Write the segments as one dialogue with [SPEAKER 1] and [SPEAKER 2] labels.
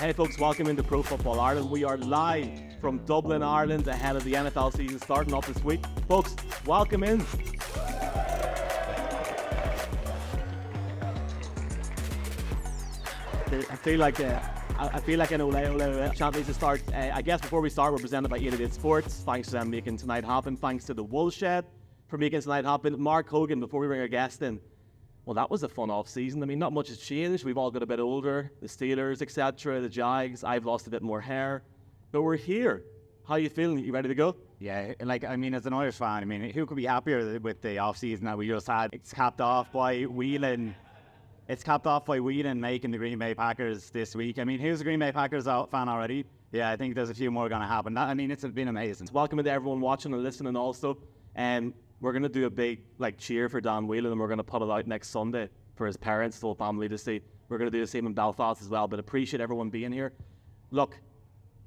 [SPEAKER 1] Hey folks, welcome into Pro Football Ireland. We are live from Dublin, Ireland, ahead of the NFL season starting off this week. Folks, welcome in. I feel like uh, I feel like an ole ole ole champions to start. Uh, I guess before we start, we're presented by 88 Sports. Thanks to them making tonight happen. Thanks to the Woolshed for making tonight happen. Mark Hogan, before we bring our guest in, well, that was a fun off season. I mean, not much has changed. We've all got a bit older. The Steelers, etc. The Jags. I've lost a bit more hair, but we're here. How are you feeling? You ready to go?
[SPEAKER 2] Yeah, like I mean, as an Irish fan, I mean, who could be happier with the off season that we just had? It's capped off by Whelan. It's capped off by Whelan making the Green Bay Packers this week. I mean, who's a Green Bay Packers fan already? Yeah, I think there's a few more going to happen. That, I mean, it's been amazing.
[SPEAKER 1] Welcome to everyone watching and listening also. And um, we're going to do a big like cheer for Dan Whelan and we're going to put it out next Sunday for his parents, the whole family to see. We're going to do the same in Belfast as well, but appreciate everyone being here. Look,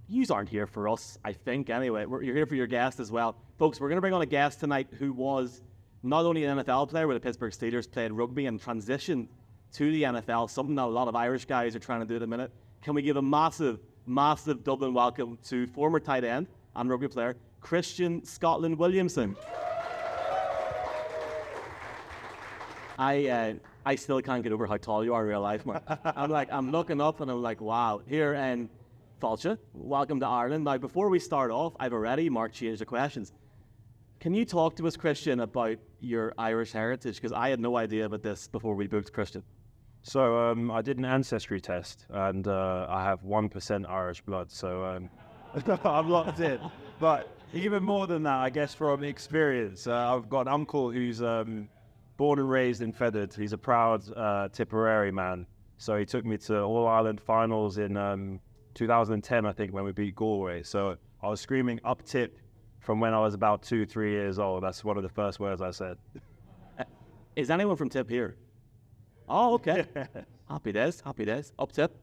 [SPEAKER 1] yous aren't here for us, I think, anyway. We're, you're here for your guest as well. Folks, we're going to bring on a guest tonight who was not only an NFL player with the Pittsburgh Steelers, played rugby and transitioned to the NFL, something that a lot of Irish guys are trying to do at the minute. Can we give a massive, massive Dublin welcome to former tight end and rugby player Christian Scotland Williamson? I uh, I still can't get over how tall you are in real life, man. I'm like I'm looking up and I'm like, wow. Here and Falcha, welcome to Ireland. Now, before we start off, I've already Mark changed the questions. Can you talk to us, Christian, about your Irish heritage? Because I had no idea about this before we booked Christian.
[SPEAKER 3] So um, I did an ancestry test, and uh, I have one percent Irish blood. So um, I'm locked in. But even more than that, I guess from experience, uh, I've got an uncle who's um, born and raised in Fethard. He's a proud uh, Tipperary man. So he took me to All Ireland finals in um, 2010, I think, when we beat Galway. So I was screaming up tip from when I was about two, three years old. That's one of the first words I said.
[SPEAKER 1] Uh, is anyone from Tip here? Oh, okay. happy days, happy days. Up Tip.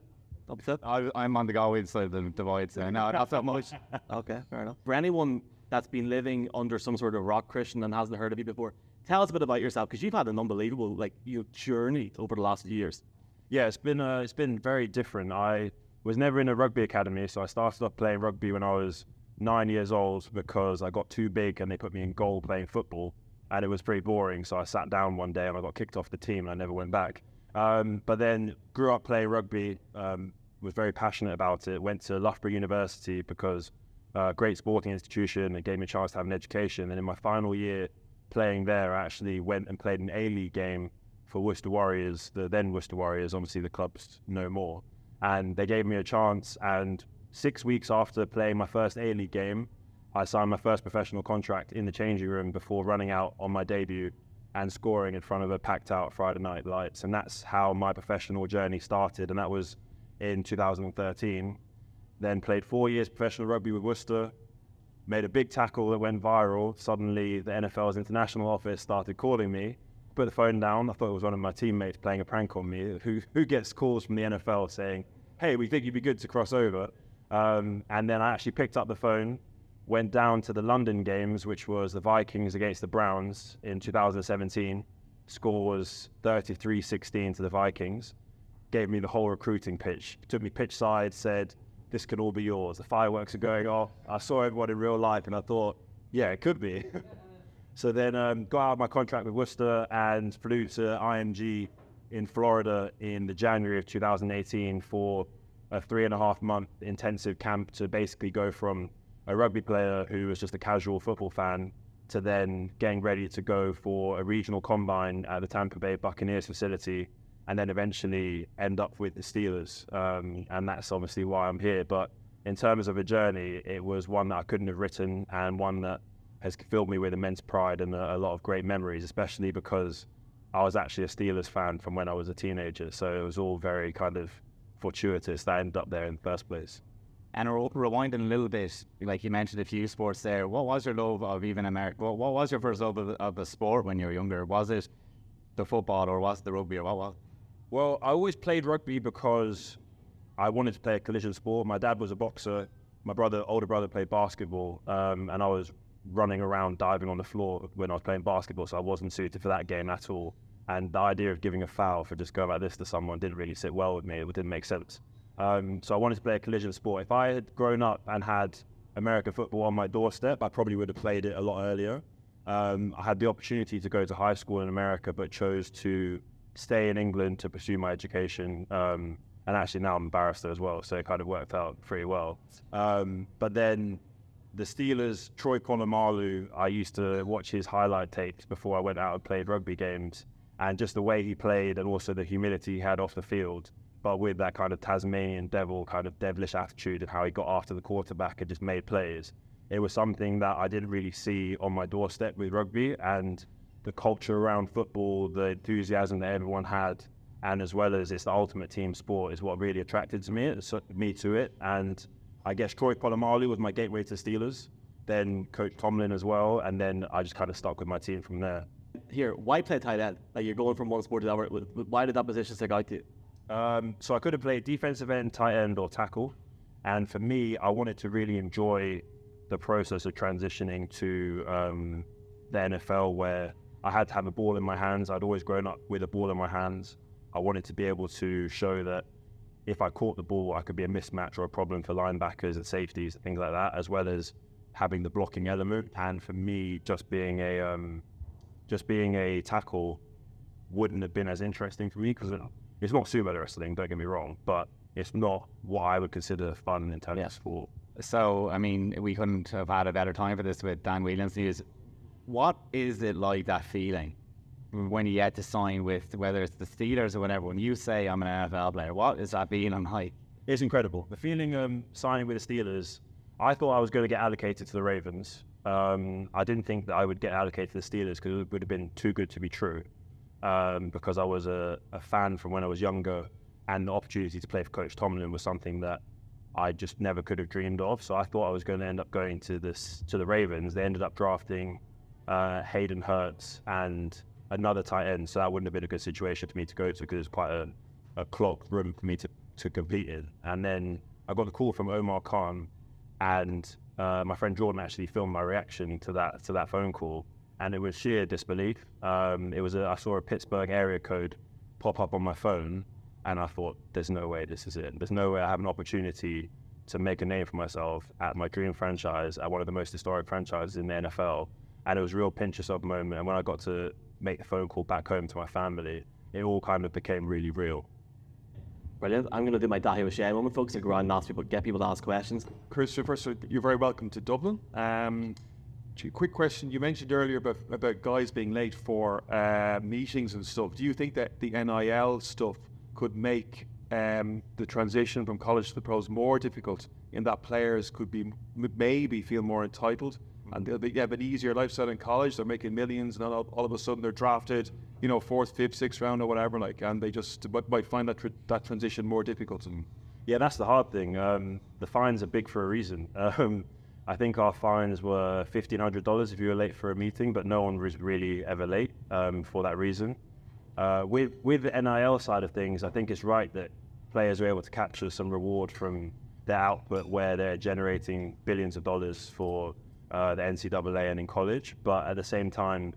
[SPEAKER 1] Up Tip.
[SPEAKER 2] I, am on the Galway side of the divide, so no, not that much.
[SPEAKER 1] okay, fair enough. For anyone that's been living under some sort of rock Christian and hasn't heard of you before, tell us a bit about yourself because you've had an unbelievable like you journey over the last years.
[SPEAKER 3] Yeah, it's been uh, it's been very different. I was never in a rugby academy, so I started off playing rugby when I was nine years old because I got too big and they put me in goal playing football, and it was pretty boring. So I sat down one day and I got kicked off the team and I never went back. Um, but then grew up playing rugby, um, was very passionate about it. Went to Loughborough University because uh, great sporting institution. and gave me a chance to have an education. And in my final year playing there, I actually went and played an A League game for Worcester Warriors, the then Worcester Warriors. Obviously, the club's no more. And they gave me a chance. And six weeks after playing my first A League game, I signed my first professional contract in the changing room before running out on my debut and scoring in front of a packed out Friday night lights. And that's how my professional journey started. And that was in 2013. Then played four years professional rugby with Worcester, made a big tackle that went viral. Suddenly, the NFL's international office started calling me. Put the phone down. I thought it was one of my teammates playing a prank on me. Who who gets calls from the NFL saying, "Hey, we think you'd be good to cross over." Um, and then I actually picked up the phone, went down to the London games, which was the Vikings against the Browns in 2017. Score was 33-16 to the Vikings. Gave me the whole recruiting pitch. Took me pitch side, said, this could all be yours. The fireworks are going off. I saw everyone in real life and I thought, yeah, it could be. so then um, got out of my contract with Worcester and flew to IMG in Florida in the January of 2018 for a three and a half month intensive camp to basically go from a rugby player who was just a casual football fan to then getting ready to go for a regional combine at the Tampa Bay Buccaneers facility and then eventually end up with the Steelers. Um, and that's obviously why I'm here. But in terms of a journey, it was one that I couldn't have written and one that has filled me with immense pride and a, a lot of great memories, especially because I was actually a Steelers fan from when I was a teenager. So it was all very kind of fortuitous that I ended up there in the first place.
[SPEAKER 2] And rewinding a little bit, like you mentioned a few sports there, what was your love of even America? What, was your first love of, of the sport when you were younger? Was it the football or was it the rugby or what was
[SPEAKER 3] well, I always played rugby because I wanted to play a collision sport. My dad was a boxer. My brother, older brother, played basketball, um, and I was running around diving on the floor when I was playing basketball, so I wasn't suited for that game at all. And the idea of giving a foul for just going like this to someone didn't really sit well with me. It didn't make sense. Um, so I wanted to play a collision sport. If I had grown up and had American football on my doorstep, I probably would have played it a lot earlier. Um, I had the opportunity to go to high school in America, but chose to stay in England to pursue my education. Um, and actually now I'm a barrister as well, so it kind of worked out pretty well. Um, but then the Steelers, Troy Polamalu, I used to watch his highlight tapes before I went out and played rugby games, and just the way he played, and also the humility he had off the field, but with that kind of Tasmanian devil, kind of devilish attitude, and how he got after the quarterback and just made plays. It was something that I didn't really see on my doorstep with rugby, and the culture around football, the enthusiasm that everyone had, and as well as it's the ultimate team sport, is what really attracted to me, me to it. And I guess Troy Polamalu was my gateway to Steelers, then Coach Tomlin as well, and then I just kind of stuck with my team from there.
[SPEAKER 1] Here, why play tight end? Like you're going from one sport to the other. Why did that position stick out to you?
[SPEAKER 3] Um, so I could have played defensive end, tight end, or tackle. And for me, I wanted to really enjoy the process of transitioning to um, the NFL, where I had to have a ball in my hands. I'd always grown up with a ball in my hands. I wanted to be able to show that if I caught the ball, I could be a mismatch or a problem for linebackers and safeties and things like that, as well as having the blocking element. And for me, just being a um, just being a tackle wouldn't have been as interesting for me because it's not sumo wrestling. Don't get me wrong, but it's not what I would consider fun and intense yeah. sport.
[SPEAKER 2] So, I mean, we couldn't have had a better time for this with Dan Whelan's news. What is it like that feeling when you had to sign with whether it's the Steelers or whatever, when you say I'm an NFL player, what is that feeling like?
[SPEAKER 3] It's incredible. The feeling um, signing with the Steelers, I thought I was going to get allocated to the Ravens. Um, I didn't think that I would get allocated to the Steelers because it would have been too good to be true. Um, because I was a, a, fan from when I was younger, and the opportunity to play for Coach Tomlin was something that I just never could have dreamed of. So I thought I was going to end up going to this to the Ravens. They ended up drafting uh, Hayden Hurst and another tight end, so that wouldn't have been a good situation for me to go to because it's quite a, a room for me to, to compete in. And then I got a call from Omar Khan, and uh, my friend Jordan actually filmed my reaction to that to that phone call, and it was sheer disbelief. Um, it was a, I saw a Pittsburgh area code pop up on my phone, and I thought, "There's no way this is it. There's no way I have an opportunity to make a name for myself at my dream franchise, at one of the most historic franchises in the NFL." And it was a real pinch yourself moment. And when I got to make the phone call back home to my family, it all kind of became really real.
[SPEAKER 1] Brilliant. I'm going to do my Dáithí Ó Sé moment, folks, and go around and ask people, get people to ask questions.
[SPEAKER 4] Christopher, so you're very welcome to Dublin. Um, quick question. You mentioned earlier about, about guys being late for uh, meetings and stuff. Do you think that the NIL stuff could make um, the transition from college to the pros more difficult in that players could be maybe feel more entitled and they'll be, have an easier lifestyle in college. They're making millions, and all, all, of a sudden they're drafted, you know, fourth, fifth, sixth round or whatever, like, and they just might find that tr- that transition more difficult. And
[SPEAKER 3] yeah, that's the hard thing. Um, the fines are big for a reason. Um, I think our fines were fifteen hundred dollars if you were late for a meeting, but no one was really ever late um, for that reason. Uh, with with the NIL side of things, I think it's right that players are able to capture some reward from their output where they're generating billions of dollars for uh, the NCAA and in college, but at the same time,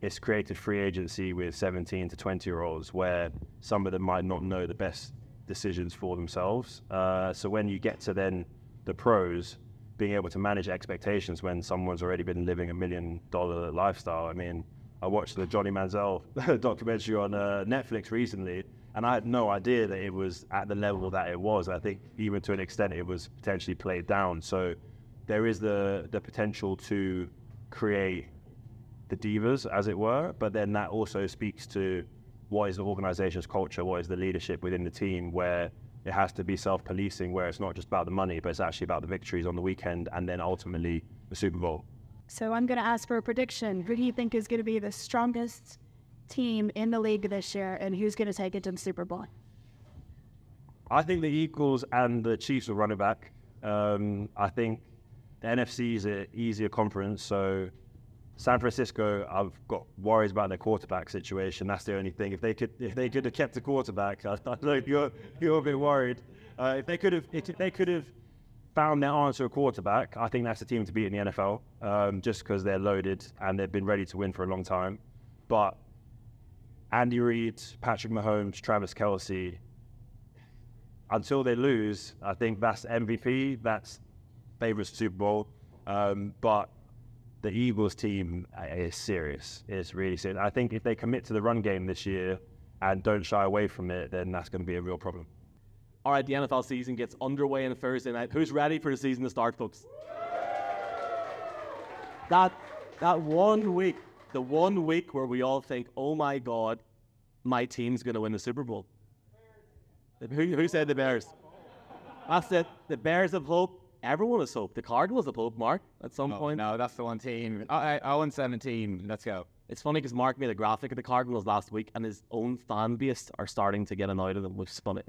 [SPEAKER 3] it's created free agency with 17 to 20 year olds where some of them might not know the best decisions for themselves. Uh, so when you get to then the pros, being able to manage expectations when someone's already been living a million dollar lifestyle. I mean, I watched the Johnny Manziel documentary on uh, Netflix recently, and I had no idea that it was at the level that it was. I think even to an extent, it was potentially played down. So there is the the potential to create the divas, as it were, but then that also speaks to what is the organization's culture, what is the leadership within the team, where it has to be self-policing, where it's not just about the money, but it's actually about the victories on the weekend and then ultimately the Super Bowl.
[SPEAKER 5] So I'm going to ask for a prediction. Who do you think is going to be the strongest team in the league this year, and who's going to take it to the Super Bowl?
[SPEAKER 3] I think the Eagles and the Chiefs will run it back. Um, I think the NFC is an easier conference, so San Francisco, I've got worries about their quarterback situation. That's the only thing. If they could, if they could have kept the quarterback, I, I know you're you're a bit worried. Uh, if they could have, if they could have found their answer a quarterback, I think that's the team to beat in the NFL. Um, just because they're loaded and they've been ready to win for a long time. But Andy Reid, Patrick Mahomes, Travis Kelce, until they lose, I think that's MVP. That's favorites Super Bowl. Um, but the Eagles team uh, is serious. It's really serious. I think if they commit to the run game this year and don't shy away from it, then that's going to be a real problem.
[SPEAKER 1] All right, the NFL season gets underway on Thursday night. Who's ready for the season to start, folks? That that one week, the one week where we all think, "Oh my God, my team's going to win the Super Bowl." Who, who said the Bears? I said The Bears of hope. Everyone has hope. The Cardinals have hope. Mark, at some
[SPEAKER 2] Oh,
[SPEAKER 1] point.
[SPEAKER 2] no, that's the one team. I, I, 0 17. Let's go.
[SPEAKER 1] It's funny because Mark made a graphic of the Cardinals last week, and his own fan base are starting to get annoyed at them, which is funny.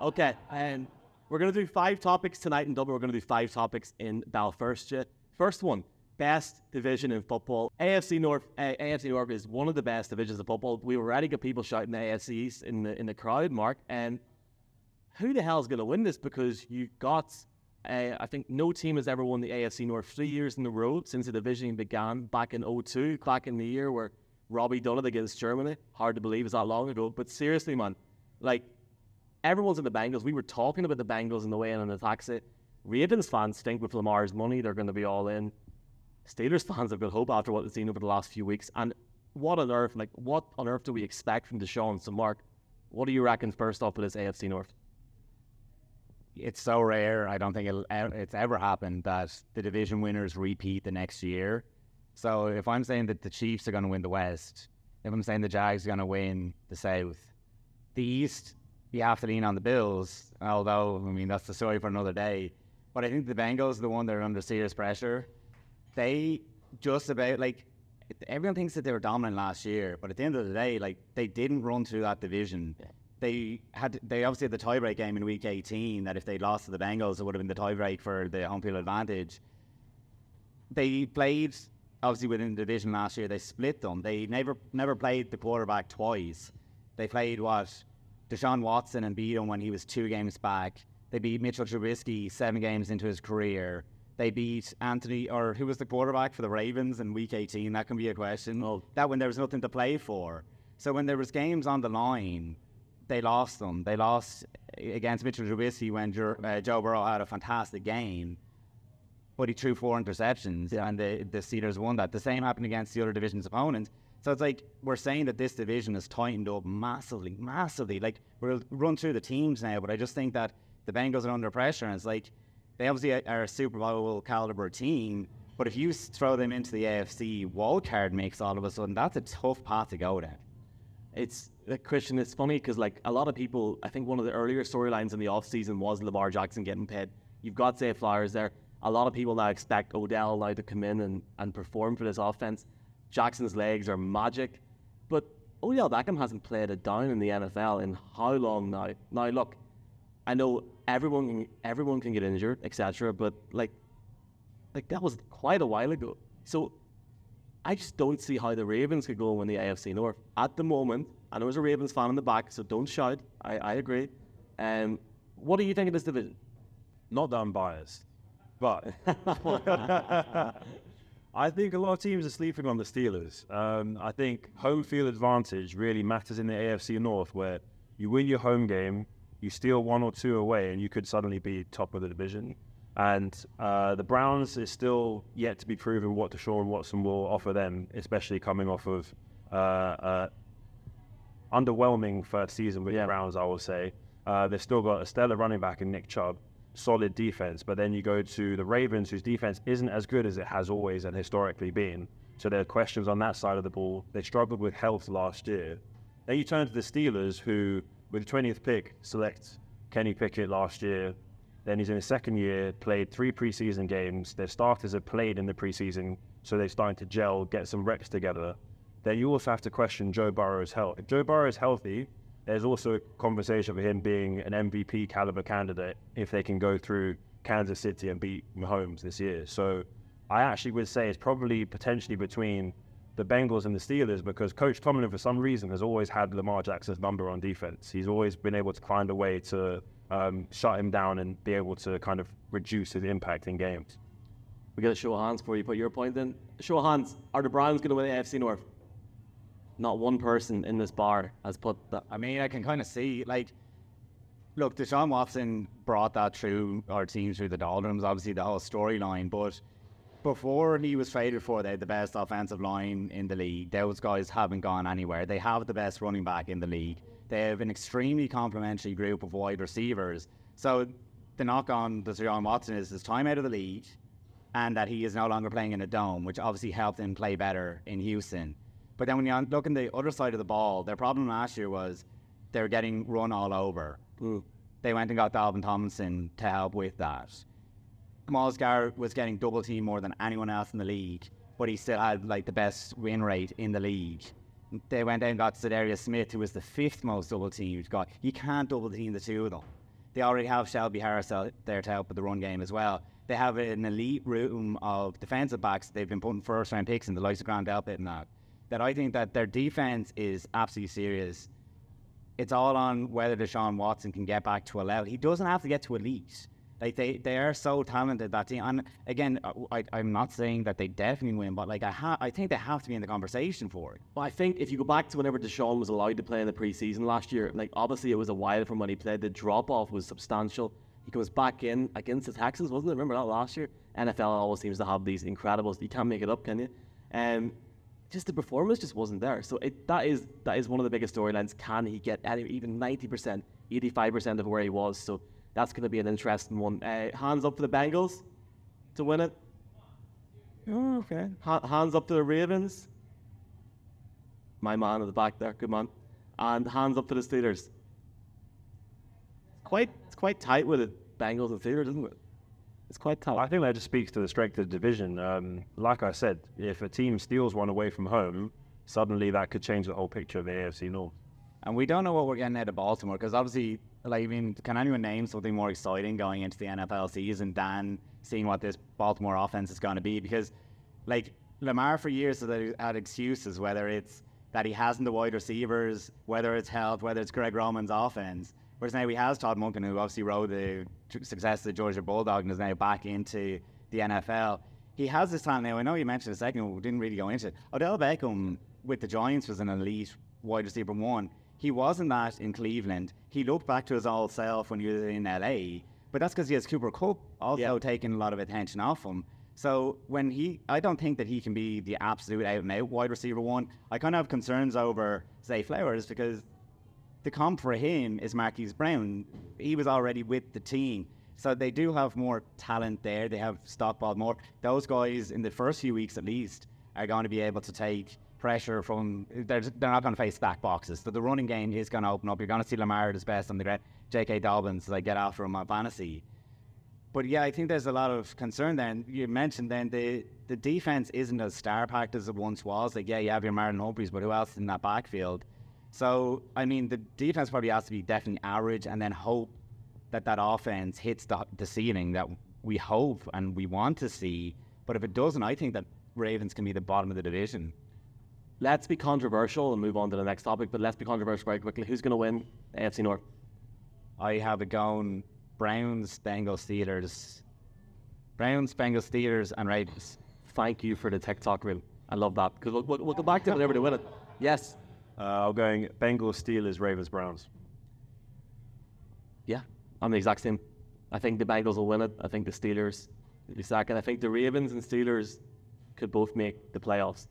[SPEAKER 1] Okay, and we're going to do five topics tonight in Dublin. We're going to do five topics in Belfast. First one, best division in football. AFC North. Uh, AFC North is one of the best divisions of football. We already got people shouting the AFC East in the in the crowd, Mark. And who the hell is going to win this? Because you've got. Uh, I think no team has ever won the AFC North three years in a row since the division began back in 02, back in the year where Robbie done it against Germany. Hard to believe it's that long ago. But seriously, man, like everyone's in the Bengals. We were talking about the Bengals in the way in on the taxi. Ravens fans think with Lamar's money they're going to be all in. Steelers fans have got hope after what they've seen over the last few weeks. And what on earth, like what on earth do we expect from Deshaun? So, Mark, what do you reckon first off with this AFC North?
[SPEAKER 2] It's so rare. I don't think it's ever happened that the division winners repeat the next year. So if I'm saying that the Chiefs are going to win the West, if I'm saying the Jags are going to win the South, the East, you have to lean on the Bills. Although, I mean, that's the story for another day. But I think the Bengals are the one that are under serious pressure. They just about like everyone thinks that they were dominant last year, but at the end of the day, like they didn't run through that division. They had they obviously had the tiebreak game in week 18 that if they lost to the Bengals, it would have been the tiebreak for the home field advantage. They played obviously within the division last year. They split them. They never never played the quarterback twice. They played what Deshaun Watson and beat him when he was two games back. They beat Mitchell Trubisky seven games into his career. They beat Anthony, or who was the quarterback for the Ravens in Week 18? That can be a question.
[SPEAKER 1] Oh.
[SPEAKER 2] That when there was nothing to play for. So when there was games on the line, they lost them. They lost against Mitchell Trubisky when Joe, uh, Joe Burrow had a fantastic game, but he threw four interceptions, and the the Steelers won that. The same happened against the other division's opponents. So it's like we're saying that this division is tightened up massively, massively. Like we'll run through the teams now, but I just think that the Bengals are under pressure, and it's like they obviously are a Super Bowl caliber team. But if you throw them into the AFC wild card mix all of a sudden, that's a tough path to go down.
[SPEAKER 1] It's uh, Christian. It's funny because like a lot of people, I think one of the earlier storylines in the off season was Lamar Jackson getting paid. You've got Zay Flowers there. A lot of people now expect Odell now to come in and, and perform for this offense. Jackson's legs are magic, but Odell Beckham hasn't played a down in the NFL in how long now? Now look, I know everyone can, everyone can get injured, etc. But like, like that was quite a while ago. So I just don't see how the Ravens could go win the AFC North at the moment. I know there's a Ravens fan in the back, so don't shout. I, I agree. Um, what do you think of this division?
[SPEAKER 3] Not that I'm biased, but I think a lot of teams are sleeping on the Steelers. Um, I think home field advantage really matters in the AFC North, where you win your home game, you steal one or two away, and you could suddenly be top of the division. And uh, the Browns is still yet to be proven what Deshaun Watson will offer them, especially coming off of uh, uh, underwhelming first season with
[SPEAKER 1] Yeah.
[SPEAKER 3] the Browns, I will say. Uh, they've still got a stellar running back in Nick Chubb, solid defense. But then you go to the Ravens, whose defense isn't as good as it has always and historically been. So there are questions on that side of the ball. They struggled with health last year. Then you turn to the Steelers, who, with the 20th pick, select Kenny Pickett last year. Then he's in his second year, played three preseason games. Their starters have played in the preseason, so they're starting to gel, get some reps together. Then you also have to question Joe Burrow's health. If Joe Burrow is healthy, there's also a conversation for him being an MVP caliber candidate if they can go through Kansas City and beat Mahomes this year. So I actually would say it's probably potentially between the Bengals and the Steelers because Coach Tomlin, for some reason, has always had Lamar Jackson's number on defense. He's always been able to find a way to um, shut him down and be able to kind of reduce his impact in games.
[SPEAKER 1] We got to show hands before you put your point in. Show hands. Are the Browns going to win the AFC North? Not one person in this bar has put that.
[SPEAKER 2] I mean, I can kind of see like look, Deshaun Watson brought that through our team through the doldrums, obviously the whole storyline. But before he was traded for, they had the best offensive line in the league. Those guys haven't gone anywhere. They have the best running back in the league. They have an extremely complementary group of wide receivers. So the knock on Deshaun Watson is his time out of the league and that he is no longer playing in a dome, which obviously helped him play better in Houston. But then when you look on the other side of the ball, their problem last year was they were getting run all over. Hmm. They went and got Dalvin Tomlinson to help with that. Myles Garrett was getting double team more than anyone else in the league, but he still had like the best win rate in the league. They went out and got Za'Darius Smith, who was the fifth most double teamed guy. You can't double team the two of them. They already have Shelby Harris out there to help with the run game as well. They have an elite room of defensive backs. They've been putting first round picks in the likes of Grant Delpit and that. That I think that their defense is absolutely serious. It's all on whether Deshaun Watson can get back to a level. He doesn't have to get to elite. Like they, they are so talented that team. And again, uh, I, I'm not saying that they definitely win, but like I, ha- I think they have to be in the conversation for it.
[SPEAKER 1] Well, I think if you go back to whenever Deshaun was allowed to play in the preseason last year, like obviously it was a while from when he played. The drop off was substantial. He goes back in against the Texans, wasn't it? Remember that last year? NFL always seems to have these incredibles. You can't make it up, can you? Um, just the performance just wasn't there. So it, that is that is one of the biggest storylines. Can he get any, even ninety percent, eighty five percent of where he was? So that's going to be an interesting one. Uh, hands up for the Bengals to win it. Oh, okay. Ha- hands up to the Ravens. My man at the back there, good man. And hands up to the Steelers. Quite, it's quite tight with it, Bengals and Steelers, isn't it? It's quite tough.
[SPEAKER 3] I think that just speaks to the strength of the division. Um, like I said, if a team steals one away from home, suddenly that could change the whole picture of the AFC North.
[SPEAKER 2] And we don't know what we're getting out of Baltimore because obviously, like, I mean, can anyone name something more exciting going into the NFL season than seeing what this Baltimore offense is going to be? Because, like, Lamar for years has had excuses, whether it's that he hasn't the wide receivers, whether it's health, whether it's Greg Roman's offense. Whereas now he has Todd Monken, who obviously rode the success of the Georgia Bulldog and is now back into the NFL. He has this talent now. I know you mentioned a second, we didn't really go into it. Odell Beckham with the Giants was an elite wide receiver one. He wasn't that in Cleveland. He looked back to his old self when he was in LA, but that's because he has Cooper Kupp also
[SPEAKER 1] Yeah.
[SPEAKER 2] taking a lot of attention off him. So when he, I don't think that he can be the absolute out and out wide receiver one. I kind of have concerns over Zay Flowers because the comp for him is Marquise Brown. He was already with the team. So they do have more talent there. They have stockpiled more. Those guys, in the first few weeks at least, are going to be able to take pressure from. They're, they're not going to face stack boxes. So the running game is going to open up. You're going to see Lamar at his best on the ground. J.K. Dobbins, like, get after him on fantasy. But yeah, I think there's a lot of concern then. You mentioned then the, the defense isn't as star packed as it once was. Like, yeah, you have your Marlon Humphreys, but who else in that backfield? So, I mean, the defense probably has to be definitely average and then hope that that offense hits the, the ceiling that we hope and we want to see. But if it doesn't, I think that Ravens can be the bottom of the division.
[SPEAKER 1] Let's be controversial and move on to the next topic, but let's be controversial very quickly. Who's going to win AFC North?
[SPEAKER 2] I have it going Browns, Bengals, Steelers. Browns, Bengals, Steelers, and Ravens.
[SPEAKER 1] Thank you for the TikTok reel. I love that because we'll, we'll, we'll go back to it whenever they win it. Yes.
[SPEAKER 3] Uh, I'm going Bengals, Steelers, Ravens, Browns.
[SPEAKER 1] Yeah, I'm the exact same. I think the Bengals will win it. I think the Steelers will be second. I think the Ravens and Steelers could both make the playoffs.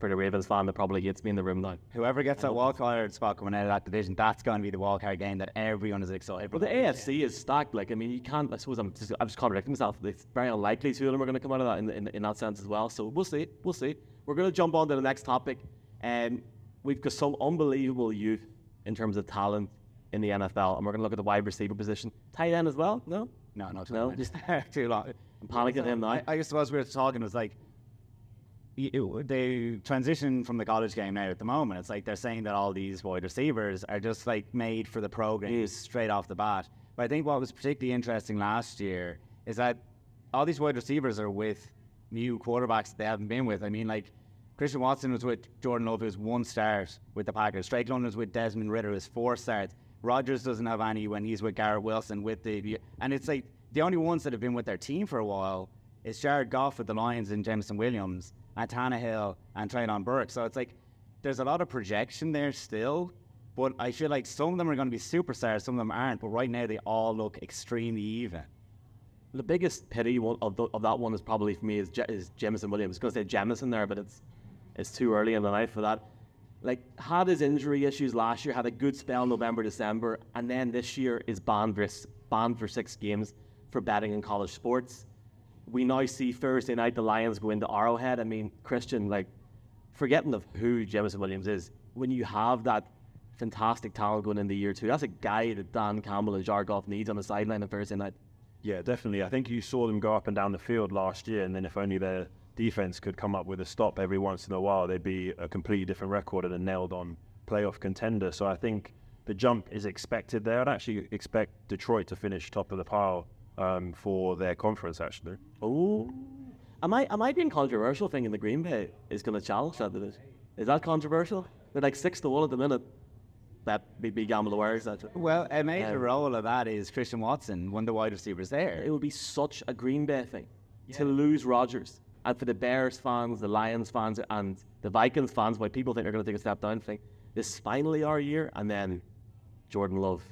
[SPEAKER 1] For the Ravens fan that probably hates me in the room now.
[SPEAKER 2] Whoever gets that wildcard spot coming out of that division, that's going to be the wildcard game that everyone is excited for.
[SPEAKER 1] Well, the AFC is stacked. Like, I mean, you can't. I suppose I'm just, I'm just contradicting myself. It's very unlikely two of them are going to come out of that in, in, in that sense as well. So we'll see. We'll see. We're going to jump on to the next topic, and we've got some unbelievable youth in terms of talent in the NFL, and we're going to look at the wide receiver position, tight end as well. No,
[SPEAKER 2] No, no, too
[SPEAKER 1] No,
[SPEAKER 2] long.
[SPEAKER 1] just-
[SPEAKER 2] too long.
[SPEAKER 1] I'm panicking him now.
[SPEAKER 2] I, I suppose we were talking. It was like it- they transition from the college game now. At the moment, it's like they're saying that all these wide receivers are just like made for the program
[SPEAKER 1] Yes.
[SPEAKER 2] straight off the bat. But I think what was particularly interesting last year is that all these wide receivers are with new quarterbacks that they haven't been with. I mean, like Christian Watson was with Jordan Love, who was one start with the Packers. Drake London was with Desmond Ridder, who was four starts. Rodgers doesn't have any when he's with Garrett Wilson with the and it's like the only ones that have been with their team for a while is Jared Goff with the Lions and Jameson Williams and Tannehill and Treylon Burks. So it's like there's a lot of projection there still, But I feel like some of them are going to be superstars, some of them aren't. But right now, they all look extremely even.
[SPEAKER 1] The biggest pity of, the, of that one is probably for me is, Je- is Jameson Williams. I was going to say Jamison there, but it's it's too early in the night for that. Like had his injury issues last year, had a good spell November December, and then this year is banned for banned for six games for betting in college sports. We now see Thursday night the Lions go into Arrowhead. I mean, Christian, like forgetting of who Jameson Williams is, when you have that fantastic talent going into year two, that's a guy that Dan Campbell and Jared Goff needs on the sideline on Thursday night.
[SPEAKER 3] Yeah, definitely. I think you saw them go up and down the field last year, and then if only their defense could come up with a stop every once in a while, they'd be a completely different record and a nailed on playoff contender. So I think the jump is expected there. I'd actually expect Detroit to finish top of the pile um, for their conference, actually.
[SPEAKER 1] Oh, am I am I being controversial? Thinking the Green Bay is going to challenge that division? Is that controversial? They're like six to one at the minute. That big big gamble awares that.
[SPEAKER 2] Well, a major
[SPEAKER 1] Um,
[SPEAKER 2] role of that is Christian Watson, one of the wide receivers there.
[SPEAKER 1] It would be such a Green Bay thing to lose Rodgers, and for the Bears fans, the Lions fans, and the Vikings fans, why people think they're going to take a step down, think this is finally our year, and then Jordan Love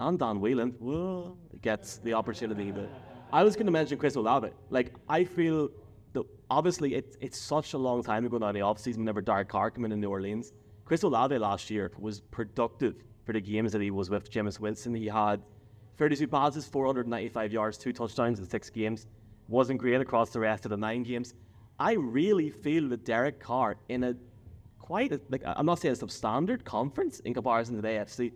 [SPEAKER 1] and Dan Whelan whoa, gets the opportunity. But I was going to mention Chris Olave. Like I feel that obviously it's it's such a long time ago now in the offseason whenever Derek Carr came in in New Orleans. Chris Olave last year was productive for the games that he was with Jameis Winston. He had 32 passes, 495 yards, two touchdowns in six games. Wasn't great across the rest of the nine games. I really feel that Derek Carr in a quite a, like I'm not saying a substandard conference in comparison to the AFC.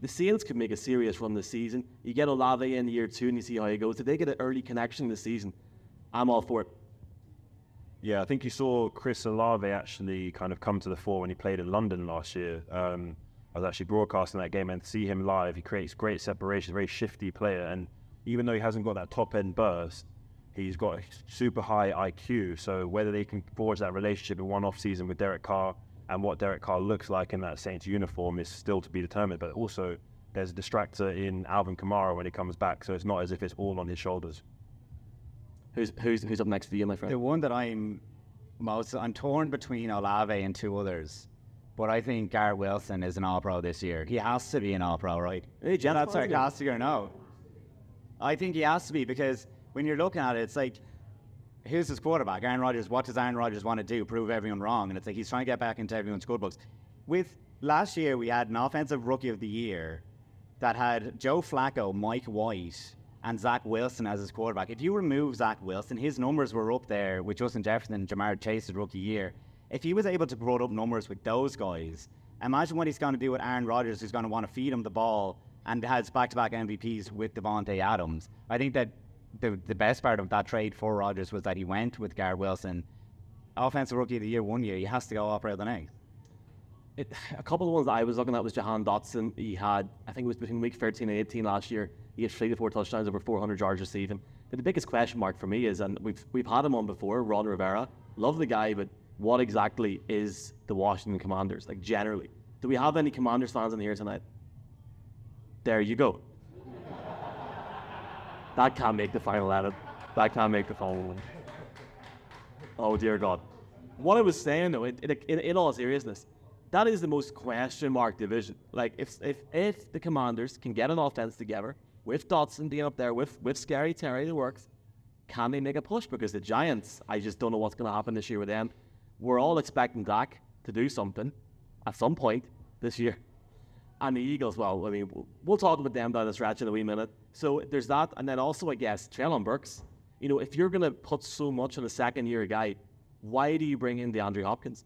[SPEAKER 1] The Saints could make a serious run this season. You get Olave in year two and you see how he goes. If they get an early connection this season, I'm all for it.
[SPEAKER 3] Yeah, I think you saw Chris Olave actually kind of come to the fore when he played in London last year. Um, I was actually broadcasting that game and to see him live. He creates great separation, very shifty player, and even though he hasn't got that top end burst, he's got a super high IQ. So whether they can forge that relationship in one off season with Derek Carr and what Derek Carr looks like in that Saints uniform is still to be determined. But also, there's a distractor in Alvin Kamara when he comes back, so it's not as if it's all on his shoulders.
[SPEAKER 1] Who's who's who's up next for you, my friend?
[SPEAKER 2] The one that I'm most, I'm torn between Olave and two others. But I think Garrett Wilson is an All Pro this year. He has to be an All Pro, right?
[SPEAKER 1] Hey, Jets
[SPEAKER 2] That's
[SPEAKER 1] fans, yeah.
[SPEAKER 2] sarcastic or no? I think he has to be because when you're looking at it, it's like, who's his quarterback? Aaron Rodgers. What does Aaron Rodgers want to do? Prove everyone wrong. And it's like he's trying to get back into everyone's good books. With last year, we had an offensive rookie of the year that had Joe Flacco, Mike White, and Zach Wilson as his quarterback. If you remove Zach Wilson, his numbers were up there with Justin Jefferson and Ja'Marr Chase's rookie year. If he was able to put up numbers with those guys, imagine what he's going to do with Aaron Rodgers, who's going to want to feed him the ball and has back-to-back MVPs with Davante Adams. I think that the, the best part of that trade for Rodgers was that he went with Garrett Wilson, offensive rookie of the year one year. He has to go operate the next.
[SPEAKER 1] It, a couple of ones I was looking at was Jahan Dotson. He had, I think it was between week 13 and 18 last year. He had three to four touchdowns, over 400 yards receiving. But the biggest question mark for me is, and we've we've had him on before, Ron Rivera. Love the guy, but what exactly is the Washington Commanders? Like generally, do we have any Commanders fans in here tonight? There you go. That can't make the final edit. That can't make the final one. Oh dear God. What I was saying though, in, in, in, all seriousness, that is the most question mark division. Like if if if the Commanders can get an offense together with Dotson being up there with with Scary Terry that works, can they make a push? Because the Giants, I just don't know what's going to happen this year with them. We're all expecting Dak to do something at some point this year. And the Eagles, well, I mean, we'll talk about them down the stretch in a wee minute. So there's that, and then also, I guess, Treylon Burks. You know, if you're going to put so much on a second year guy, why do you bring in DeAndre Hopkins?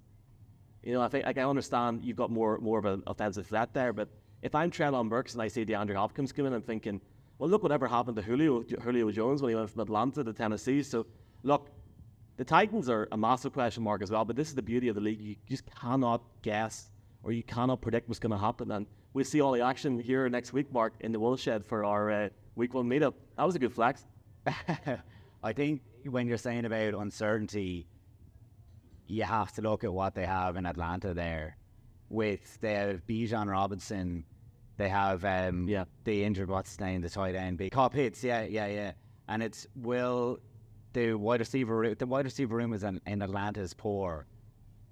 [SPEAKER 1] You know, I think like, I understand you've got more more of an offensive threat there, but if I'm Treylon Burks and I see DeAndre Hopkins coming, I'm thinking, well, look whatever happened to Julio Julio Jones when he went from Atlanta to Tennessee. So, look, the Titans are a massive question mark as well. But this is the beauty of the league; you just cannot guess or you cannot predict what's going to happen. And we'll see all the action here next week, Mark, in the Woolshed for our uh, week one meetup. That was a good flex.
[SPEAKER 2] I think when you're saying about uncertainty, you have to look at what they have in Atlanta there. With they have Bijan Robinson, they have um,
[SPEAKER 1] Yeah.
[SPEAKER 2] the injured what's his name, the tight end, big Cop hits, yeah, yeah, yeah. And it's will the wide receiver the wide receiver room is in, in Atlanta is poor,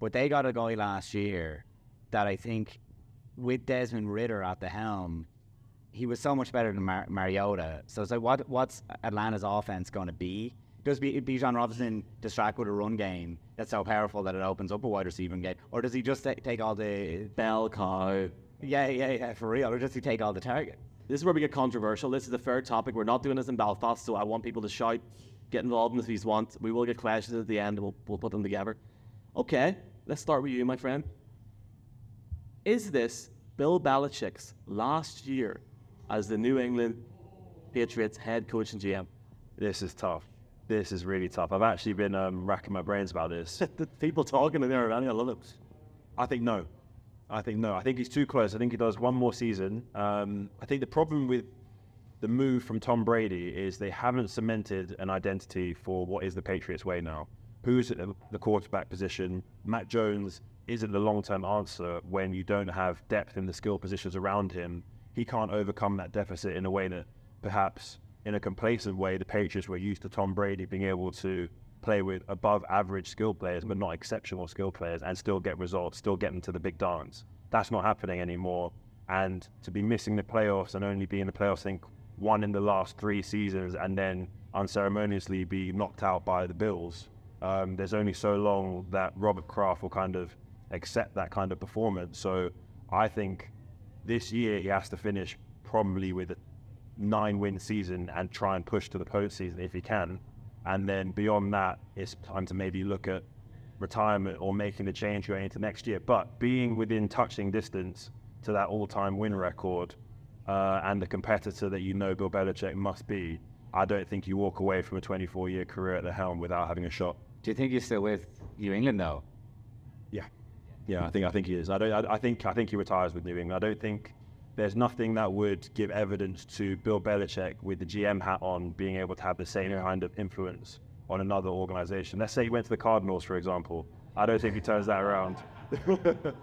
[SPEAKER 2] but they got a guy last year that I think with Desmond Ridder at the helm, he was so much better than Mar- Mariota. So it's like, what what's Atlanta's offense going to be? Does B- Bijan Robinson distract with a run game that's so powerful that it opens up a wide receiver game, or does he just ta- take all the
[SPEAKER 1] Bell cow.
[SPEAKER 2] yeah yeah yeah for real, or does he take all the target?
[SPEAKER 1] This is where we get controversial. This is the third topic. We're not doing this in Belfast, so I want people to shout, get involved in this if you want. We will get questions at the end. We'll, we'll put them together. Okay, let's start with you, my friend. Is this Bill Belichick's last year as the New England Patriots head coach and GM?
[SPEAKER 3] This is tough. This is really tough. I've actually been um, racking my brains about this.
[SPEAKER 1] the people talking in there around, I love it.
[SPEAKER 3] I think no. I think no. I think he's too close. I think he does one more season. Um, I think the problem with the move from Tom Brady is they haven't cemented an identity for what is the Patriots way now. Who's at the- the quarterback position? Mac Jones isn't the long term answer when you don't have depth in the skill positions around him. He can't overcome that deficit in a way that perhaps in a complacent way the Patriots were used to Tom Brady being able to play with above average skill players but not exceptional skill players and still get results, still get them to the big dance. That's not happening anymore. And to be missing the playoffs and only be in the playoffs, I think one in the last three seasons and then unceremoniously be knocked out by the Bills. Um, there's only so long that Robert Kraft will kind of accept that kind of performance. So I think this year he has to finish probably with a nine win season and try and push to the postseason if he can. And then beyond that, it's time to maybe look at retirement or making the change going into next year. But being within touching distance to that all time win record uh, and the competitor that you know Bill Belichick must be, I don't think you walk away from a 24 year career at the helm without having a shot.
[SPEAKER 2] Do you think he's still with New England though?
[SPEAKER 3] Yeah, I think I think he is. I don't. I, I think I think he retires with New England. I don't think there's nothing that would give evidence to Bill Belichick with the GM hat on being able to have the same kind of influence on another organization. Let's say he went to the Cardinals, for example. I don't think he turns that around.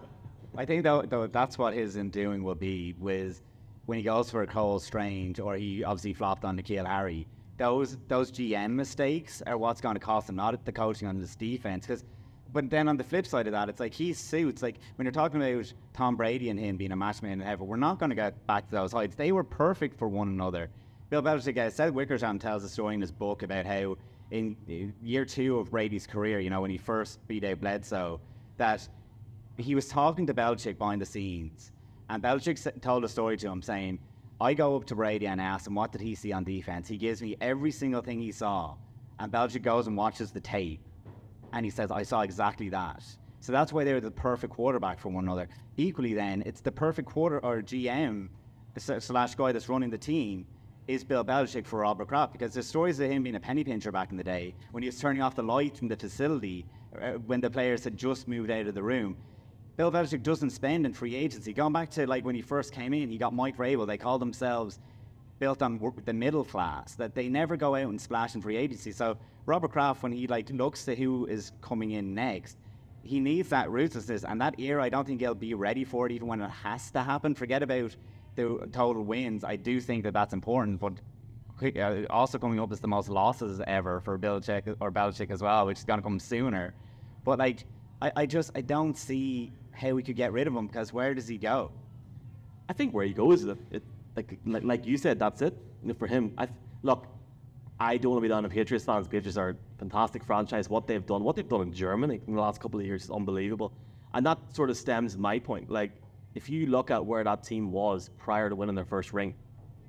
[SPEAKER 2] I think though, though that's what his undoing will be with when he goes for a Cole Strange or he obviously flopped on N'Keal Harry. Those those GM mistakes are what's going to cost him, not the coaching on this defense. Because, but then on the flip side of that, it's like he suits like when you're talking about Tom Brady and him being a match made in heaven. We're not going to get back to those heights. They were perfect for one another. Bill Belichick, uh, Seth Wickersham tells a story in his book about how in uh, year two of Brady's career, you know, when he first beat out Bledsoe, that he was talking to Belichick behind the scenes, and Belichick told a story to him saying, I go up to Brady and ask him, what did he see on defense? He gives me every single thing he saw. And Belichick goes and watches the tape, and he says, I saw exactly that. So that's why they're the perfect quarterback for one another. Equally, then, it's the perfect quarter or GM slash guy that's running the team is Bill Belichick for Robert Kraft because there's stories of him being a penny pincher back in the day when he was turning off the lights in the facility uh, when the players had just moved out of the room. Bill Belichick doesn't spend in free agency. Going back to like when he first came in, he got Mike Vrabel. They called themselves built on the middle class. That they never go out and splash in free agency. So Robert Kraft, when he like looks to who is coming in next, he needs that ruthlessness and that era. I don't think he'll be ready for it even when it has to happen. Forget about the total wins. I do think that that's important, but uh, also coming up is the most losses ever for Belichick or Belichick as well, which is going to come sooner. But like, I, I just I don't see how we could get rid of him because where does he go?
[SPEAKER 1] I think where he goes, it, it like, like like you said, that's it for him. I look, I don't want to be down on Patriots fans. Patriots are a fantastic franchise. What they've done, what they've done in Germany in the last couple of years is unbelievable, and that sort of stems my point. Like, if you look at where that team was prior to winning their first ring,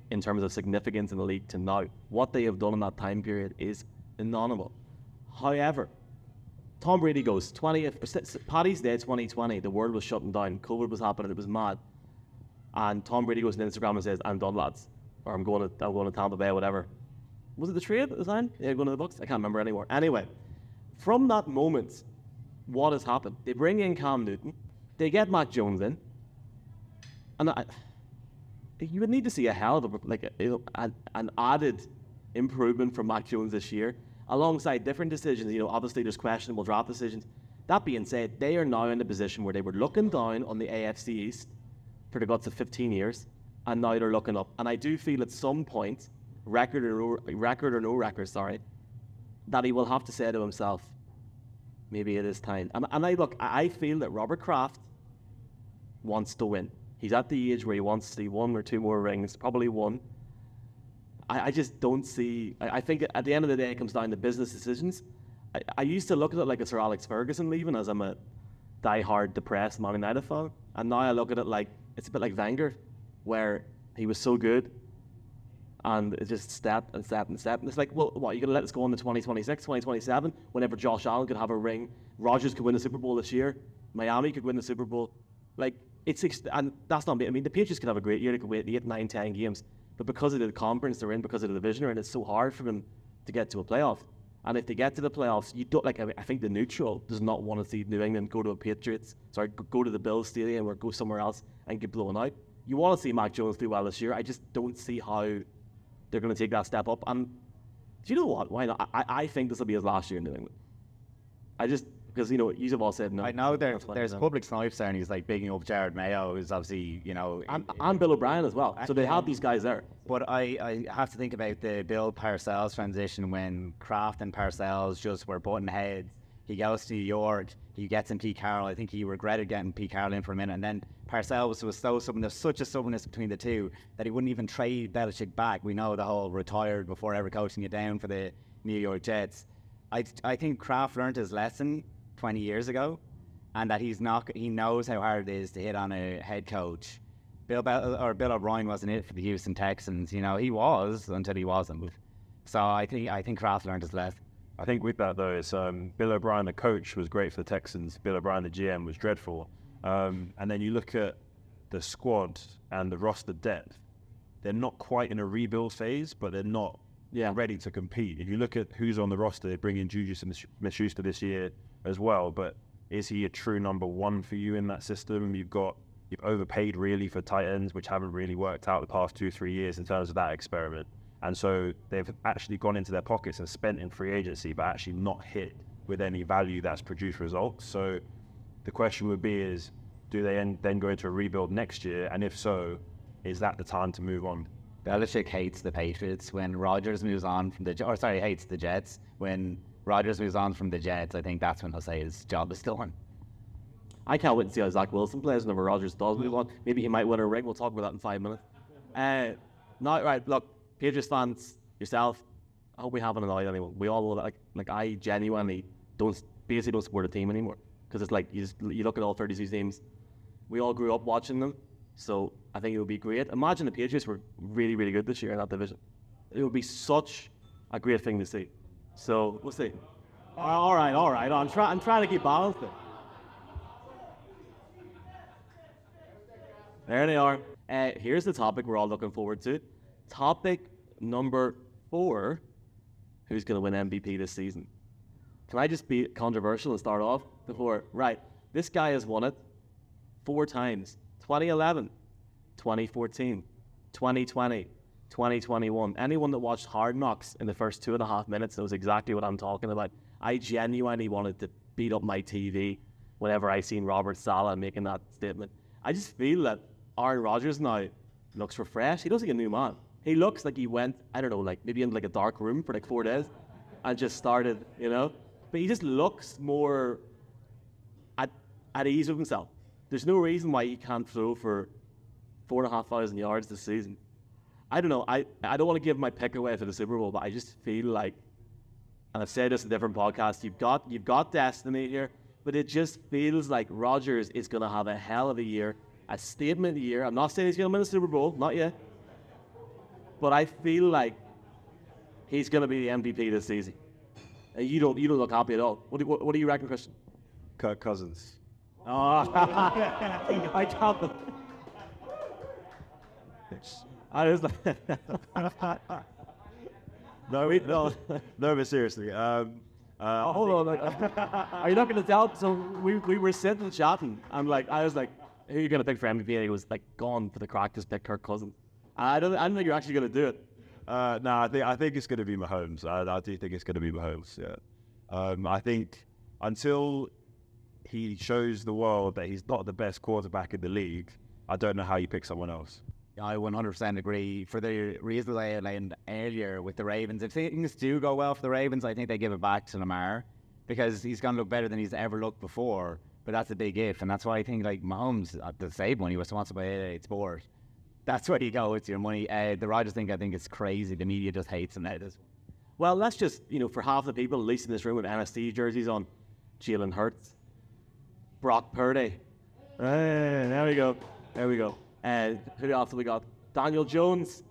[SPEAKER 1] in terms of significance in the league to now, what they have done in that time period is inaudible. However, Tom Brady goes 20th, uh, Paddy's Day 2020, the world was shutting down, COVID was happening, it was mad. And Tom Brady goes on Instagram and says, I'm done, lads. Or I'm going to, I'm going to Tampa Bay, whatever. Was it the trade at the time? Yeah, going to the Bucks? I can't remember anymore. Anyway, from that moment, what has happened? They bring in Cam Newton, they get Mac Jones in, and I, you would need to see a hell of a like a, an added improvement from Mac Jones this year, alongside different decisions. You know, obviously there's questionable draft decisions. That being said, they are now in a position where they were looking down on the AFC East for the guts of 15 years, and now they're looking up. And I do feel at some point, record or no, record or no record, sorry, that he will have to say to himself, maybe it is time. And, and I look, I feel that Robert Kraft wants to win. He's at the age where he wants to see one or two more rings, probably one. I, I just don't see. I, I think at the end of the day, it comes down to business decisions. I, I used to look at it like a Sir Alex Ferguson leaving, as I'm a die-hard depressed Man United fan, and now I look at it like it's a bit like Wenger, where he was so good, and it just step and step and step. And it's like, well, what, you're going to let this go on to 2026, 2027, whenever Josh Allen could have a ring, Rodgers could win the Super Bowl this year, Miami could win the Super Bowl. Like, it's, and that's not, me. I mean, the Patriots could have a great year, they could win 8, 9, 10 games, but because of the conference they're in, because of the division they're in, it's so hard for them to get to a playoff. And if they get to the playoffs, you don't like. I, mean, I think the neutral does not want to see New England go to a Patriots, sorry, go to the Bills Stadium or go somewhere else and get blown out. You want to see Mac Jones do well this year. I just don't see how they're going to take that step up. And do you know what? Why not? I, I think this will be his last year in New England. I just because you know you have all said no.
[SPEAKER 2] I know there, there's public snipes there, and he's like bigging up Jerod Mayo, who's obviously you know.
[SPEAKER 1] and, and Bill O'Brien as well. So they have these guys there.
[SPEAKER 2] But I, I have to think about the Bill Parcells transition when Kraft and Parcells just were butting heads. He goes to New York, he gets in Pete Carroll. I think he regretted getting Pete Carroll in for a minute. And then Parcells was so someone, there's such a stubbornness between the two that he wouldn't even trade Belichick back. We know the whole retired before ever coaching you down for the New York Jets. I, I think Kraft learned his lesson 20 years ago and that he's not, he knows how hard it is to hit on a head coach. Bill Bell, or Bill O'Brien wasn't it for the Houston Texans. You know, he was until he wasn't. So I think I think Kraft learned his lesson.
[SPEAKER 3] I think with that though, it's um, Bill O'Brien, the coach, was great for the Texans. Bill O'Brien, the GM, was dreadful. Um, and then you look at the squad and the roster depth; they're not quite in a rebuild phase, but they're not
[SPEAKER 1] Yeah.
[SPEAKER 3] ready to compete. If you look at who's on the roster, they bring in Juju Smith-Schuster this year as well. But is he a true number one for you in that system? You've got you've overpaid really for tight ends, which haven't really worked out the past two three years in terms of that experiment. And so they've actually gone into their pockets and spent in free agency, but actually not hit with any value that's produced results. So the question would be: Is do they en- then go into a rebuild next year? And if so, is that the time to move on?
[SPEAKER 2] Belichick hates the Patriots when Rodgers moves on from the or sorry hates the Jets when Rodgers moves on from the Jets. I think that's when he'll say his job is done.
[SPEAKER 1] I can't wait to see how Zach Wilson plays whenever Rodgers does move on. Maybe he might win a ring. We'll talk about that in five minutes. Uh, no, right. Look, Patriots fans, yourself. I hope we haven't annoyed anyone. We all know that, like, like I genuinely don't basically don't support a team anymore because it's like you just you look at all 32 teams. We all grew up watching them, so I think it would be great. Imagine the Patriots were really, really good this year in that division. It would be such a great thing to see. So we'll see. All right, all right. I'm trying. I'm trying to keep balanced. There. There they are. Uh, here's the topic we're all looking forward to. Topic number four Who's going to win MVP this season? Can I just be controversial and start off before? Right. This guy has won it four times 2011, 2014, 2020, 2021. Anyone that watched Hard Knocks in the first two and a half minutes knows exactly what I'm talking about. I genuinely wanted to beat up my TV whenever I seen Robert Saleh making that statement. I just feel that Aaron Rodgers now looks refreshed. He looks like a new man. He looks like he went, I don't know, like maybe in like a dark room for like four days and just started, you know? But he just looks more at, at ease with himself. There's no reason why he can't throw for four and a half thousand yards this season. I don't know. I, I don't want to give my pick away for the Super Bowl, but I just feel like, and I've said this in different podcasts, you've got you've got destiny here, but it just feels like Rodgers is going to have a hell of a year, a statement year. I'm not saying he's going to win the Super Bowl, not yet, but I feel like he's going to be the MVP this season. And you don't you don't look happy at all. What do, what, what do you reckon, Christian?
[SPEAKER 3] Kirk Cousins.
[SPEAKER 1] Oh, I can't. I was like,
[SPEAKER 3] No, we, no, no, but seriously. Um, uh,
[SPEAKER 1] oh, hold on. Like, are you not going to tell? So we, we were sitting chatting. I'm like, I was like, who are you going to pick for MVP? And he was like, gone for the crack. Just pick Kirk Cousins. I don't. I don't think you're actually going to do it.
[SPEAKER 3] Uh, no, I think I think it's going to be Mahomes. I, I do think it's going to be Mahomes. Yeah, um, I think until he shows the world that he's not the best quarterback in the league, I don't know how you pick someone else.
[SPEAKER 2] I 100% agree. For the reasons I outlined earlier with the Ravens, if things do go well for the Ravens, I think they give it back to Lamar because he's going to look better than he's ever looked before. But that's a big if, and that's why I think like Mahomes at the save he was sponsored by 88 Sport. That's where you go with your money. Uh, the Rodgers thing, I think, is crazy. The media just hates him now. This-
[SPEAKER 1] Well, let's just, you know, for half the people, at least in this room with NSD jerseys on, Jalen Hurts, Brock Purdy. Hey, there we go. There we go. Uh, who else have we got? Daniel Jones,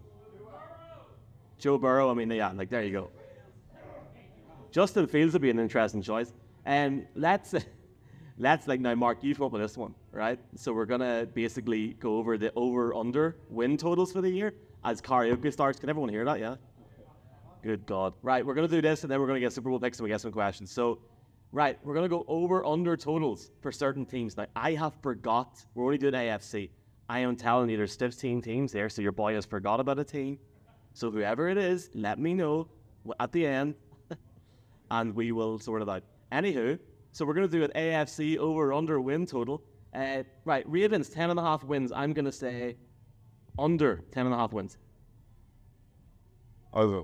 [SPEAKER 1] Joe Burrow. I mean, yeah, like there you go. Justin Fields would be an interesting choice. And let's let's like now, Mark, you've with this one, right? So we're gonna basically go over the over under win totals for the year as karaoke starts. Can everyone hear that? Yeah. Good God. Right, we're to do this and then we're to get Super Bowl picks and we get some questions. So, right, we're to go over under totals for certain teams. Now, I have forgot, we're only doing AFC. I am telling you, there's 15 teams there, so your boy has forgot about a team. So, whoever it is, let me know at the end and we will sort it out. Anywho, so we're going to do an AFC over under win total. Uh, right, Ravens, 10.5 wins. I'm going to say under 10.5 wins.
[SPEAKER 3] Over.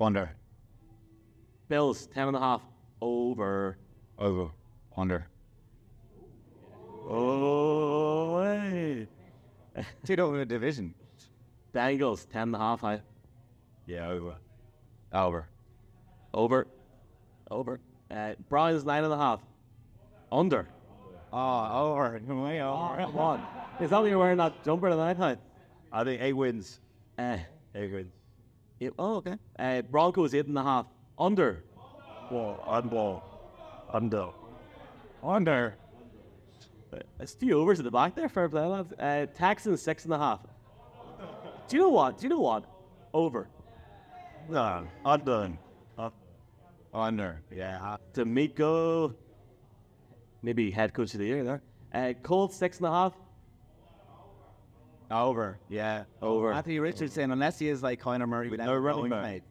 [SPEAKER 2] Under,
[SPEAKER 1] Bills, 10.5 over.
[SPEAKER 3] Over.
[SPEAKER 2] under.
[SPEAKER 1] Oh, hey.
[SPEAKER 2] Two win a division.
[SPEAKER 1] Bengals, 10.5 high.
[SPEAKER 3] Yeah, over.
[SPEAKER 2] Over.
[SPEAKER 1] Over. Over. Uh, Browns, 9.5. Under.
[SPEAKER 2] Oh, over. Way over.
[SPEAKER 1] Come on. Is that why you're wearing that jumper tonight, huh?
[SPEAKER 3] I think eight wins.
[SPEAKER 1] Uh,
[SPEAKER 3] Eight wins.
[SPEAKER 1] it, oh, okay. Uh, Broncos, 8.5. Under.
[SPEAKER 3] Well, under. Under.
[SPEAKER 2] Under.
[SPEAKER 1] Uh, It's two overs at the back there, fair play, lads. Uh, Texans, 6.5. Do you know what? Do you know what? Over.
[SPEAKER 3] No, under.
[SPEAKER 2] Under. Yeah.
[SPEAKER 1] DeMeco, maybe head coach of the year there. Uh, Colts, 6.5.
[SPEAKER 2] Over. Yeah.
[SPEAKER 1] Over.
[SPEAKER 2] Anthony Richardson, unless he is like Conor Murray with
[SPEAKER 3] no running back.
[SPEAKER 2] mate.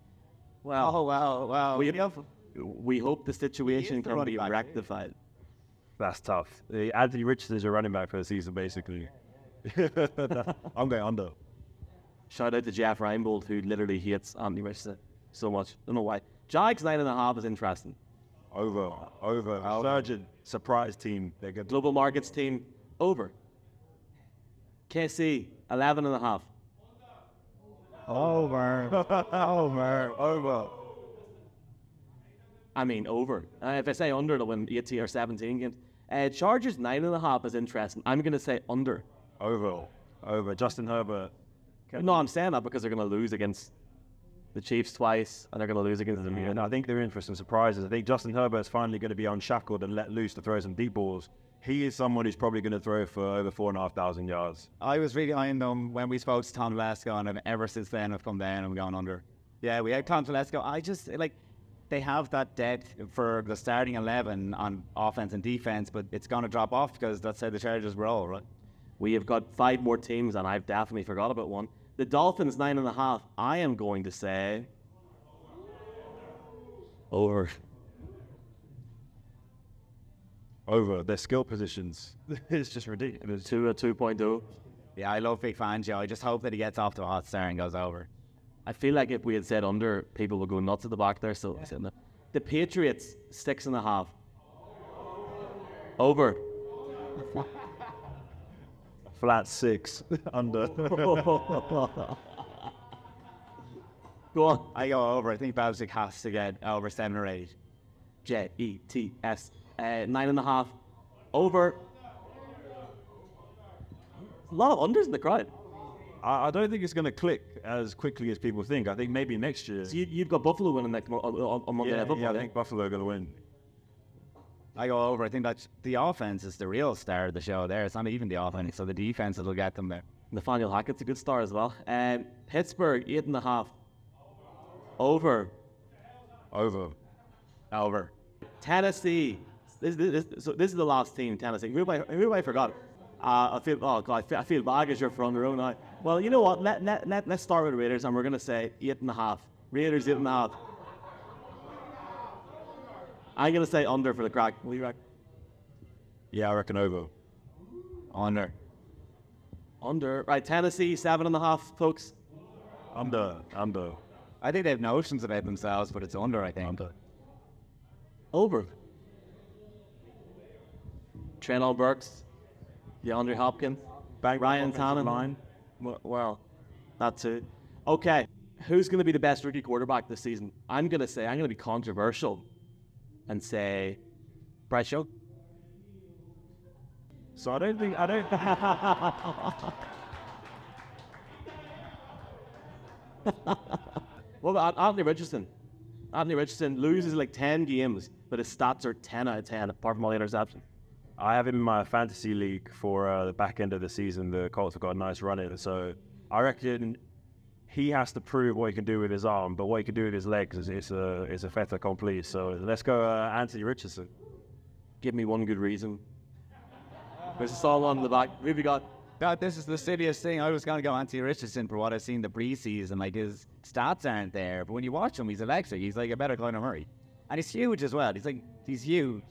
[SPEAKER 1] Well,
[SPEAKER 2] Oh, wow. Wow.
[SPEAKER 1] we,
[SPEAKER 2] Yeah.
[SPEAKER 1] we hope the situation can be
[SPEAKER 2] back,
[SPEAKER 1] rectified.
[SPEAKER 3] that's tough. The Anthony Richardson is a running back for the season, basically. I'm going under.
[SPEAKER 1] Shout out to Jeff Reinebold, who literally hates Anthony Richardson so much. Don't know why. Jags nine and a half is interesting.
[SPEAKER 3] Over. Over. Surgeon. Surprise team. They're good.
[SPEAKER 1] Global markets team over. KC eleven and a half.
[SPEAKER 2] Over. Over.
[SPEAKER 3] Over.
[SPEAKER 1] I mean over. Uh, if I say under, they'll win eighteen or seventeen games. Uh, Chargers nine and a half is interesting. I'm going to say under.
[SPEAKER 3] Over. Over. Justin Herbert.
[SPEAKER 1] No, I'm saying that because they're going to lose against the Chiefs twice, and they're going to lose against the
[SPEAKER 3] And I think they're in for some surprises. I think Justin Herbert's finally going to be unshackled and let loose to throw some deep balls. He is someone who's probably going to throw for over four and a half thousand yards.
[SPEAKER 2] I was really eyeing them when we spoke to Tom Telesco, and ever since then I've come down and going under. Yeah, we had Tom Telesco. I just like they have that depth for the starting eleven on offense and defense, but it's going to drop off because that's how the Chargers roll, right?
[SPEAKER 1] We have got five more teams, and I've definitely forgot about one. The Dolphins nine and a half. I am going to say over.
[SPEAKER 3] Over their skill positions. it's just ridiculous.
[SPEAKER 1] Two a two oh.
[SPEAKER 2] Yeah, I love Vic Fangio. I just hope that he gets off to a hot start and goes over.
[SPEAKER 1] I feel like if we had said under, people would go nuts at the back there. So yeah. the Patriots six and a half. Over.
[SPEAKER 3] Flat six. under.
[SPEAKER 1] Go on.
[SPEAKER 2] I go over. I think Belichick has to get over seven or eight.
[SPEAKER 1] J E T S. Uh, nine and a half. Over. A lot of unders in the crowd.
[SPEAKER 3] I, I don't think it's going to click as quickly as people think. I think maybe next year.
[SPEAKER 1] So you, you've got Buffalo winning next mo- on, on, on Monday
[SPEAKER 3] yeah,
[SPEAKER 1] Night Football.
[SPEAKER 3] yeah, I
[SPEAKER 1] yeah?
[SPEAKER 3] think Buffalo are going to win.
[SPEAKER 2] I go over. I think that the offense is the real star of the show there. It's not even the offense, so the defense will get them there.
[SPEAKER 1] Nathaniel Hackett's a good star as well. Um, Pittsburgh eight and a half. Over.
[SPEAKER 3] Over.
[SPEAKER 2] Over. Over.
[SPEAKER 1] Tennessee. This, this, this, so this is the last team, Tennessee. Who have I, who have I forgot? Uh, I feel oh god, I feel, I feel bad because you're from the row now. Well, you know what? Let, let, let, let's start with Raiders, and we're gonna say eight and a half. Raiders eight and a half. I'm gonna say under for the crack. What do you reckon?
[SPEAKER 3] Yeah, I reckon over.
[SPEAKER 2] Under.
[SPEAKER 1] Under. Right, Tennessee seven and a half, folks.
[SPEAKER 3] Under. Under.
[SPEAKER 2] I think they have notions about themselves, but it's under, I think.
[SPEAKER 3] Under.
[SPEAKER 1] Over. Treylon Burks, DeAndre Hopkins,
[SPEAKER 3] Bank
[SPEAKER 1] Ryan
[SPEAKER 3] offensive
[SPEAKER 1] Tannehill.
[SPEAKER 3] line.
[SPEAKER 1] Well, well, that's it. Okay, who's going to be the best rookie quarterback this season? I'm going to say I'm going to be controversial and say Bryce Young.
[SPEAKER 3] So I don't think I don't.
[SPEAKER 1] What about Anthony Richardson? Anthony Richardson loses like 10 games, but his stats are 10 out of 10, apart from all the interceptions.
[SPEAKER 3] I have him in my fantasy league for uh, the back end of the season. The Colts have got a nice run in, so I reckon he has to prove what he can do with his arm, but what he can do with his legs is it's a it's a fait accompli. So let's go, uh, Anthony Richardson.
[SPEAKER 1] Give me one good reason. There's a song on the back. Who have got?
[SPEAKER 2] That, this is the silliest thing. I was going to go Anthony Richardson for what I've seen the preseason. Like his stats aren't there, but when you watch him, he's electric. He's like a better Conor Murray, and he's huge as well. He's like he's huge.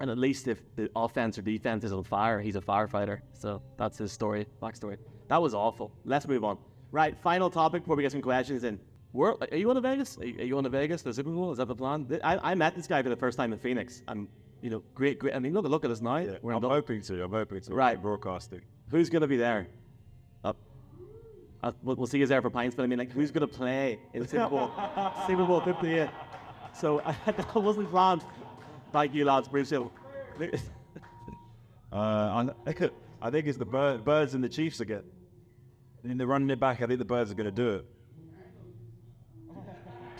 [SPEAKER 1] And at least if the offense or defense is on fire, he's a firefighter. So that's his story, backstory. That was awful. Let's move on. Right, final topic before we get some questions in. Where, are you on to Vegas? Are you, are you on to Vegas? The Super Bowl? Is that the plan? I, I met this guy for the first time in Phoenix, I'm, you know, great, great. I mean, look, look at us now. We're in
[SPEAKER 3] I'm
[SPEAKER 1] Dub-
[SPEAKER 3] hoping to. I'm hoping to.
[SPEAKER 1] Right.
[SPEAKER 3] broadcasting.
[SPEAKER 1] Who's going to be there? Uh, uh, we'll, we'll see you there for pints, but I mean, like, who's going to play in Super Bowl? Super Bowl 58. So that wasn't planned. Thank you, lads. It.
[SPEAKER 3] Uh, I, I think it's the bird, birds and the Chiefs again. In the running it back, I think the birds are going to do it.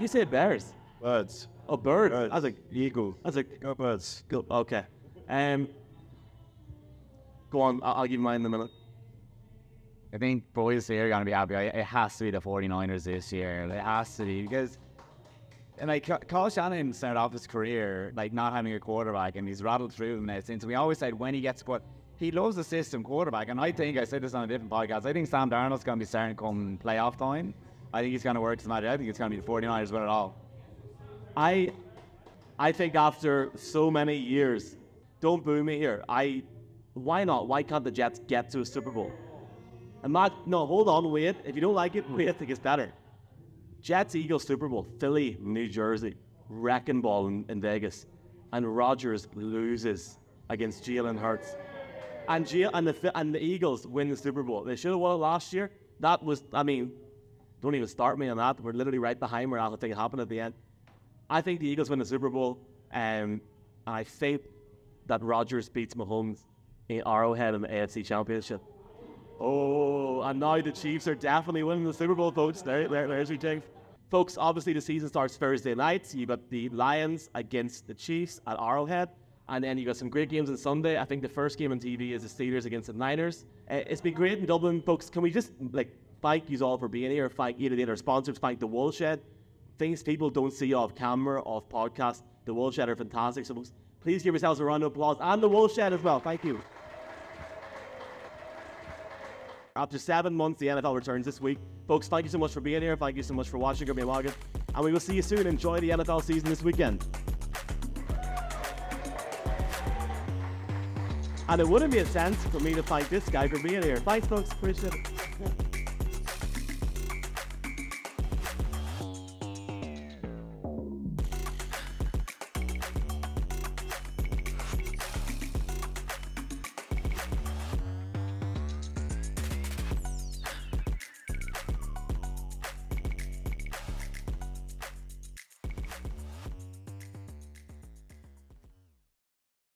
[SPEAKER 1] You said bears.
[SPEAKER 3] Birds.
[SPEAKER 1] Oh, birds.
[SPEAKER 3] birds.
[SPEAKER 1] I was like,
[SPEAKER 3] eagle.
[SPEAKER 1] I was like,
[SPEAKER 3] Go birds.
[SPEAKER 1] go. Okay. Um, go on. I'll, I'll give you mine in a minute.
[SPEAKER 2] I think boys here are going to be happy. It has to be the 49ers this year. It has to be because, and like Ca- Kyle Shanahan started off his career like not having a quarterback, and he's rattled through them now since. We always said when he gets but he loves the system quarterback, and I think I said this on a different podcast. I think Sam Darnold's going to be starting come playoff time. I think he's going to work his magic. I think it's going to be the 49ers win it all.
[SPEAKER 1] I, I think after so many years, don't boo me here. I, why not? Why can't the Jets get to a Super Bowl? I'm not. No, hold on. Wait. If you don't like it, wait. It gets better. Jets Eagles Super Bowl, Philly, New Jersey, wrecking ball in, in Vegas, and Rodgers loses against Jalen Hurts, and and the and the Eagles win the Super Bowl. They should have won it last year. That was, I mean, don't even start me on that. We're literally right behind where it happened at the end. I think the Eagles win the Super Bowl, um, and I think that Rodgers beats Mahomes in Arrowhead in the AFC Championship. Oh, and now the Chiefs are definitely winning the Super Bowl, folks. There, there, there's your thing. Folks, obviously the season starts Thursday night. You've got the Lions against the Chiefs at Arrowhead. And then you got some great games on Sunday. I think the first game on TV is the Steelers against the Niners. Uh, it's been great in Dublin, folks. Can we just like thank you all for being here? Thank either the other sponsors, thank the Woolshed. Things people don't see off camera, off podcast. The Woolshed are fantastic. So folks, please give yourselves a round of applause and the Woolshed as well. Thank you. After seven months, the NFL returns this week. Folks, thank you so much for being here. Thank you so much for watching Grimmy Morgan. And we will see you soon. Enjoy the NFL season this weekend. And it wouldn't make sense for me to fight this guy for being here. Thanks, folks. Appreciate it.